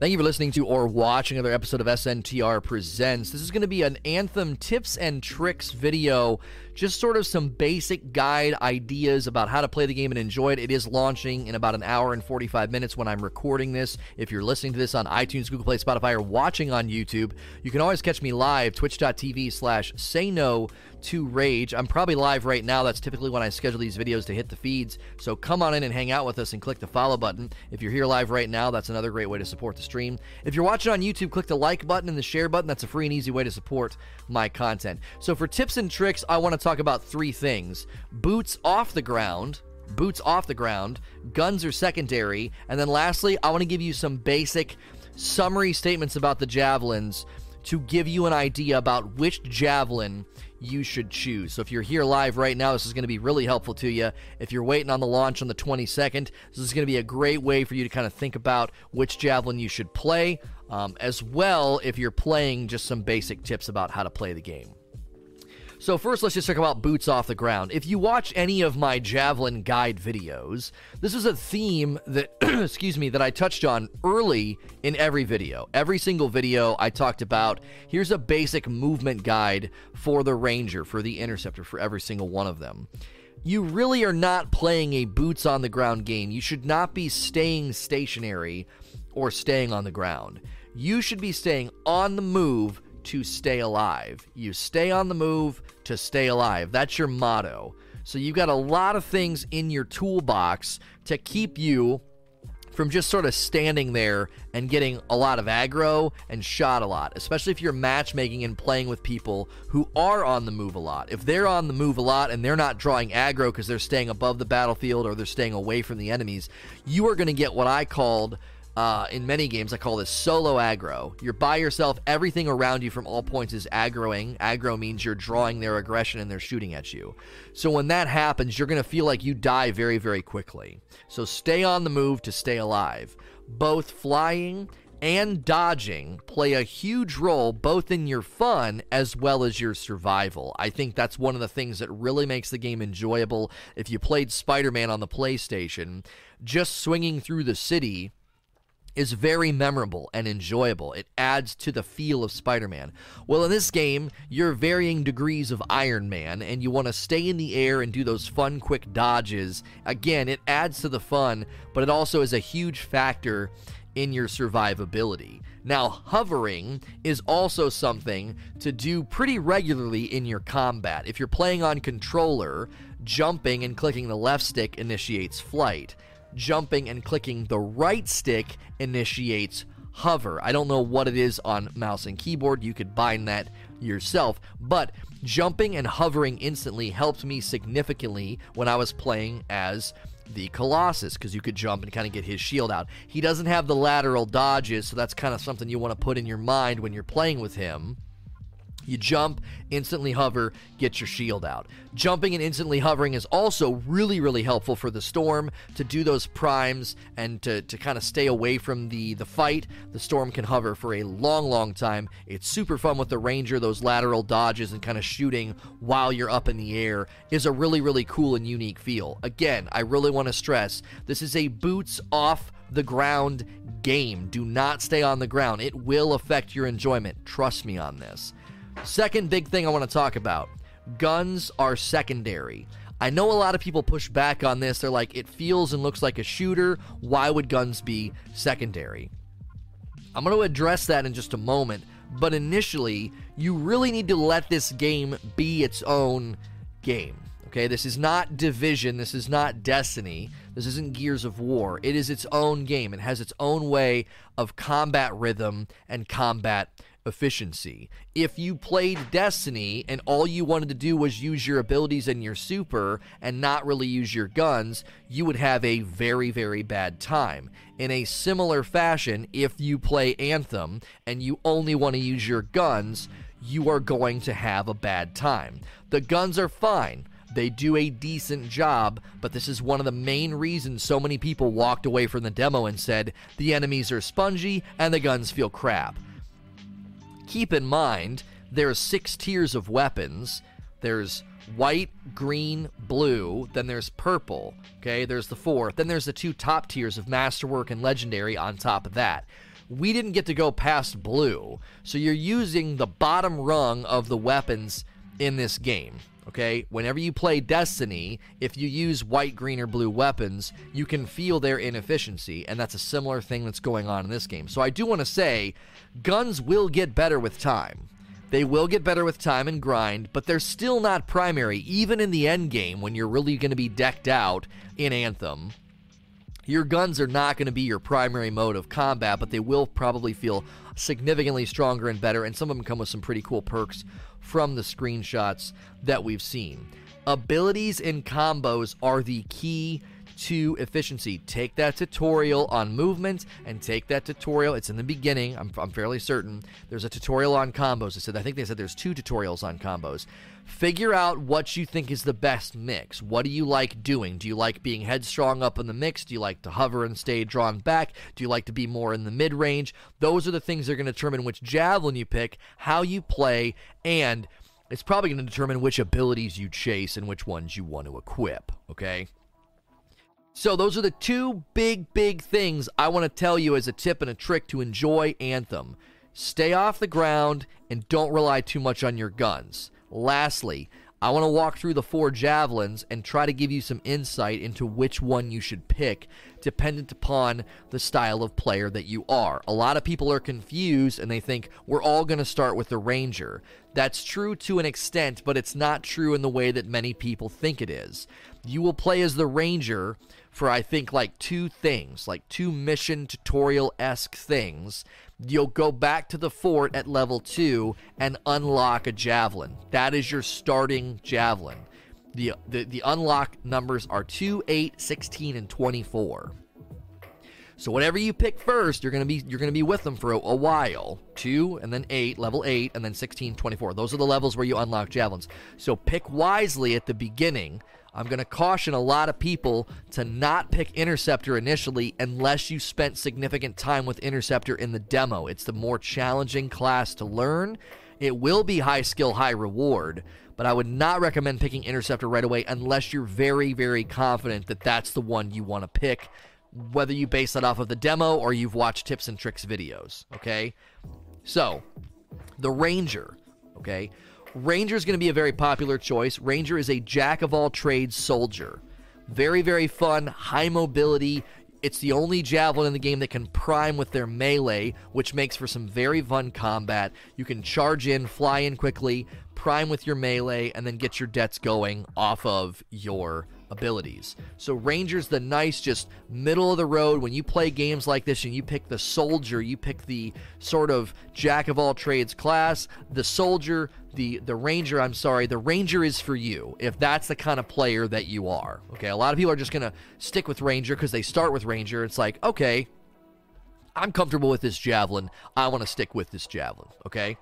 Thank you for listening to or watching another episode of SNTR Presents. This is going to be an Anthem tips and tricks video, just sort of some basic guide ideas about how to play the game and enjoy it. It is launching in about an hour and 45 minutes when I'm recording this. If you're listening to this on iTunes, Google Play, Spotify, or watching on YouTube, you can always catch me live, twitch.tv slash say no to Rage. I'm probably live right now. That's typically when I schedule these videos to hit the feeds. So come on in and hang out with us and click the follow button. If you're here live right now, that's another great way to support the stream. If you're watching on YouTube, click the like button and the share button. That's a free and easy way to support my content. So for tips and tricks, I want to talk about three things boots off the ground. Boots off the ground, guns are secondary, and then lastly, I want to give you some basic summary statements about the javelins to give you an idea about which javelin you should choose. So if you're here live right now, this is going to be really helpful to you. If you're waiting on the launch on the 22nd, this is going to be a great way for you to kind of think about which javelin you should play, um, as well if you're playing just some basic tips about how to play the game. So first, let's just talk about boots off the ground. If you watch any of my javelin guide videos, this is a theme that, excuse me, that I touched on early in every video. Every single video I talked about, here's a basic movement guide for the ranger, for the interceptor, for every single one of them. You really are not playing a boots on the ground game. You should not be staying stationary or staying on the ground. You should be staying on the move to stay alive. You stay on the move to stay alive. That's your motto. So you've got a lot of things in your toolbox to keep you from just sort of standing there and getting a lot of aggro and shot a lot, especially if you're matchmaking and playing with people who are on the move a lot. If they're on the move a lot and they're not drawing aggro because they're staying above the battlefield or they're staying away from the enemies, you are going to get what I called uh, in many games, I call this solo aggro. You're by yourself. Everything around you from all points is aggroing. Aggro means you're drawing their aggression and they're shooting at you. So when that happens, you're going to feel like you die very, very quickly. So stay on the move to stay alive. Both flying and dodging play a huge role both in your fun as well as your survival. I think that's one of the things that really makes the game enjoyable. If you played Spider Man on the PlayStation, just swinging through the city is very memorable and enjoyable. It adds to the feel of Spider Man. Well, in this game, you're varying degrees of Iron Man, and you want to stay in the air and do those fun, quick dodges. Again, it adds to the fun, but it also is a huge factor in your survivability. Now, hovering is also something to do pretty regularly in your combat. If you're playing on controller, jumping and clicking the left stick initiates flight jumping and clicking the right stick initiates hover. I don't know what it is on mouse and keyboard. You could bind that yourself, but jumping and hovering instantly helped me significantly when I was playing as the Colossus because you could jump and kind of get his shield out. He doesn't have the lateral dodges, so that's kind of something you want to put in your mind when you're playing with him. You jump, instantly hover, get your shield out. Jumping and instantly hovering is also really, really helpful for the storm to do those primes and to, to kind of stay away from the, the fight. The storm can hover for a long, long time. It's super fun with the ranger. Those lateral dodges and kind of shooting while you're up in the air is a really, really cool and unique feel. Again, I really want to stress this is a boots off the ground game. Do not stay on the ground. It will affect your enjoyment. Trust me on this. Second big thing I want to talk about guns are secondary. I know a lot of people push back on this. They're like, it feels and looks like a shooter. Why would guns be secondary? I'm going to address that in just a moment. But initially, you really need to let this game be its own game. Okay, this is not Division. This is not Destiny. This isn't Gears of War. It is its own game. It has its own way of combat rhythm and combat efficiency. If you played Destiny and all you wanted to do was use your abilities and your super and not really use your guns, you would have a very, very bad time. In a similar fashion, if you play Anthem and you only want to use your guns, you are going to have a bad time. The guns are fine. They do a decent job, but this is one of the main reasons so many people walked away from the demo and said the enemies are spongy and the guns feel crap keep in mind there's six tiers of weapons. There's white, green, blue, then there's purple. Okay, there's the four. Then there's the two top tiers of masterwork and legendary on top of that. we didn't get to go past blue. So you're using the bottom rung of the weapons in this game. Okay, whenever you play Destiny, if you use white, green, or blue weapons, you can feel their inefficiency, and that's a similar thing that's going on in this game. So I do want to say, guns will get better with time. They will get better with time and grind, but they're still not primary, even in the end game when you're really going to be decked out in Anthem. Your guns are not going to be your primary mode of combat, but they will probably feel significantly stronger and better, and some of them come with some pretty cool perks from the screenshots that we've seen. Abilities and combos are the key to efficiency. Take that tutorial on movement and take that tutorial. It's in the beginning. I'm, I'm fairly certain. There's a tutorial on combos. I said I think they said there's two tutorials on combos. Figure out what you think is the best mix. What do you like doing? Do you like being headstrong up in the mix? Do you like to hover and stay drawn back? Do you like to be more in the mid range? Those are the things that are going to determine which javelin you pick, how you play, and it's probably going to determine which abilities you chase and which ones you want to equip. Okay? So, those are the two big, big things I want to tell you as a tip and a trick to enjoy Anthem. Stay off the ground and don't rely too much on your guns. Lastly, I want to walk through the four javelins and try to give you some insight into which one you should pick, dependent upon the style of player that you are. A lot of people are confused and they think we're all going to start with the Ranger. That's true to an extent, but it's not true in the way that many people think it is. You will play as the Ranger for, I think, like two things, like two mission tutorial esque things you'll go back to the fort at level 2 and unlock a javelin. That is your starting javelin. The, the, the unlock numbers are 2, 8, 16, and 24. So whatever you pick first, you're gonna be you're gonna be with them for a, a, while. Two and then eight, level eight, and then 16, 24. Those are the levels where you unlock javelins. So pick wisely at the beginning I'm going to caution a lot of people to not pick Interceptor initially unless you spent significant time with Interceptor in the demo. It's the more challenging class to learn. It will be high skill, high reward, but I would not recommend picking Interceptor right away unless you're very, very confident that that's the one you want to pick, whether you base that off of the demo or you've watched tips and tricks videos. Okay? So, the Ranger. Okay? Ranger is going to be a very popular choice. Ranger is a jack of all trades soldier. Very, very fun, high mobility. It's the only javelin in the game that can prime with their melee, which makes for some very fun combat. You can charge in, fly in quickly, prime with your melee, and then get your dets going off of your abilities. So Ranger's the nice, just middle of the road. When you play games like this and you pick the soldier, you pick the sort of jack of all trades class. The soldier, the the Ranger, I'm sorry, the Ranger is for you if that's the kind of player that you are. Okay, a lot of people are just gonna stick with Ranger because they start with Ranger. It's like, okay, I'm comfortable with this javelin. I want to stick with this javelin. Okay,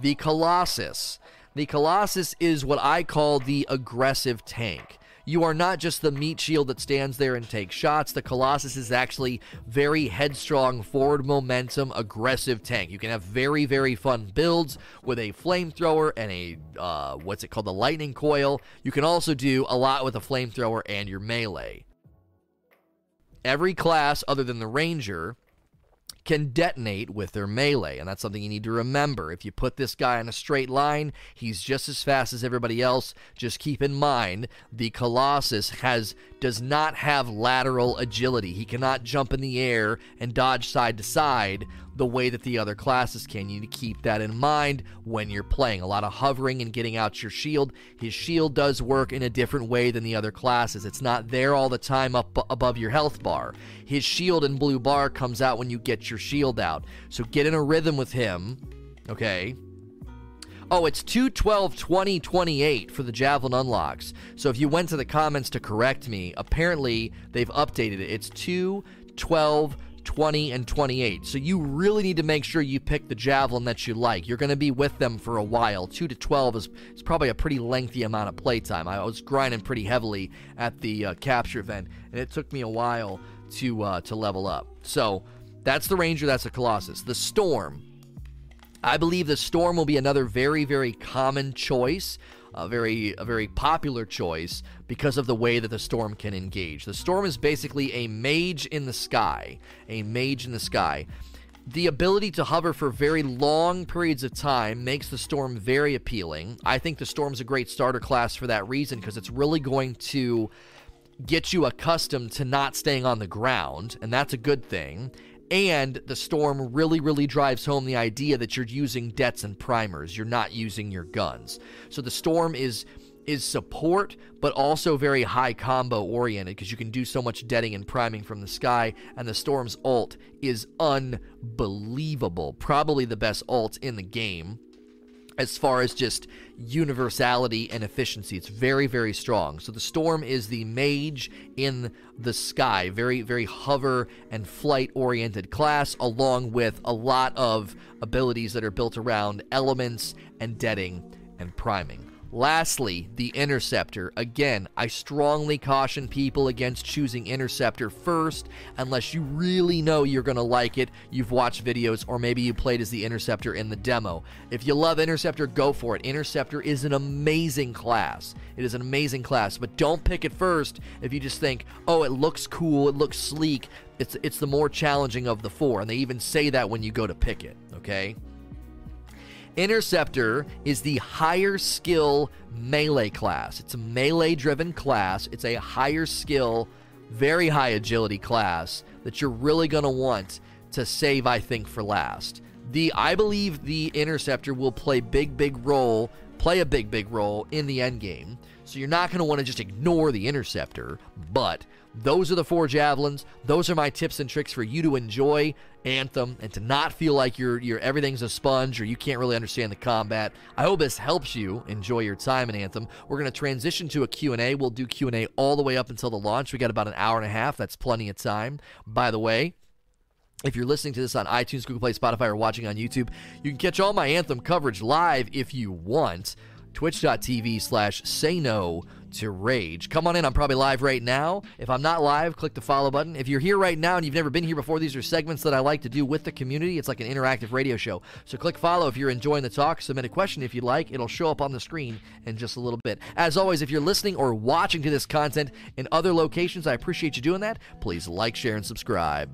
the Colossus. The Colossus is what I call the aggressive tank you are not just the meat shield that stands there and takes shots. The Colossus is actually very headstrong, forward momentum, aggressive tank. You can have very, very fun builds with a flamethrower and a, uh, what's it called, the lightning coil. You can also do a lot with a flamethrower and your melee. Every class other than the Ranger can detonate with their melee. And that's something you need to remember. If you put this guy in a straight line, he's just as fast as everybody else. Just keep in mind the Colossus has does not have lateral agility. He cannot jump in the air and dodge side to side the way that the other classes can. You need to keep that in mind when you're playing. A lot of hovering and getting out your shield. His shield does work in a different way than the other classes. It's not there all the time up above your health bar. His shield and blue bar comes out when you get your shield out. So get in a rhythm with him, okay? Oh, it's 212 20 28 for the Javelin unlocks. So if you went to the comments to correct me, apparently they've updated it. It's 212 20 and 28. So you really need to make sure you pick the javelin that you like. You're going to be with them for a while. 2 to 12 is, is probably a pretty lengthy amount of playtime. I was grinding pretty heavily at the uh, capture event, and it took me a while to uh, to level up. So that's the Ranger, that's the Colossus. The Storm. I believe the Storm will be another very, very common choice a very a very popular choice because of the way that the storm can engage. The storm is basically a mage in the sky, a mage in the sky. the ability to hover for very long periods of time makes the Storm very appealing. I think the Storm's a great starter class for that reason because it's really going to get you accustomed to not staying on the ground, and that's a good thing. And the storm really, really drives home the idea that you're using dets and primers. You're not using your guns. So the storm is is support, but also very high combo oriented because you can do so much deading and priming from the sky. And the Storm's ult is unbelievable. Probably the best ult in the game as far as just universality and efficiency. It's very, very strong. So the Storm is the mage in the sky, very, very hover and flight oriented class, along with a lot of abilities that are built around elements and deading and priming. Lastly, the Interceptor. Again, I strongly caution people against choosing Interceptor first unless you really know you're going to like it, you've watched videos, or maybe you played as the Interceptor in the demo. If you love Interceptor, go for it. Interceptor is an amazing class. It is an amazing class, but don't pick it first if you just think, oh, it looks cool, it looks sleek. It's, it's the more challenging of the four, and they even say that when you go to pick it, okay? Interceptor is the higher skill melee class. It's a melee driven class. It's a higher skill, very high agility class that you're really going to want to save, I think, for last. The I believe the Interceptor will play big, big role, play a big, big role in the end game. So you're not going to want to just ignore the Interceptor, but those are the four javelins. Those are my tips and tricks for you to enjoy Anthem and to not feel like you're, you're everything's a sponge or you can't really understand the combat. I hope this helps you enjoy your time in Anthem. We're going to transition to a Q&A. We'll do Q&A all the way up until the launch. We got about an hour and a half. That's plenty of time. By the way, if you're listening to this on iTunes, Google Play, Spotify, or watching on YouTube, you can catch all my Anthem coverage live if you want. Twitch.tv slash say no to rage. Come on in. I'm probably live right now. If I'm not live, click the follow button. If you're here right now and you've never been here before, these are segments that I like to do with the community. It's like an interactive radio show. So click follow if you're enjoying the talk. Submit a question if you'd like. It'll show up on the screen in just a little bit. As always, if you're listening or watching to this content in other locations, I appreciate you doing that. Please like, share, and subscribe.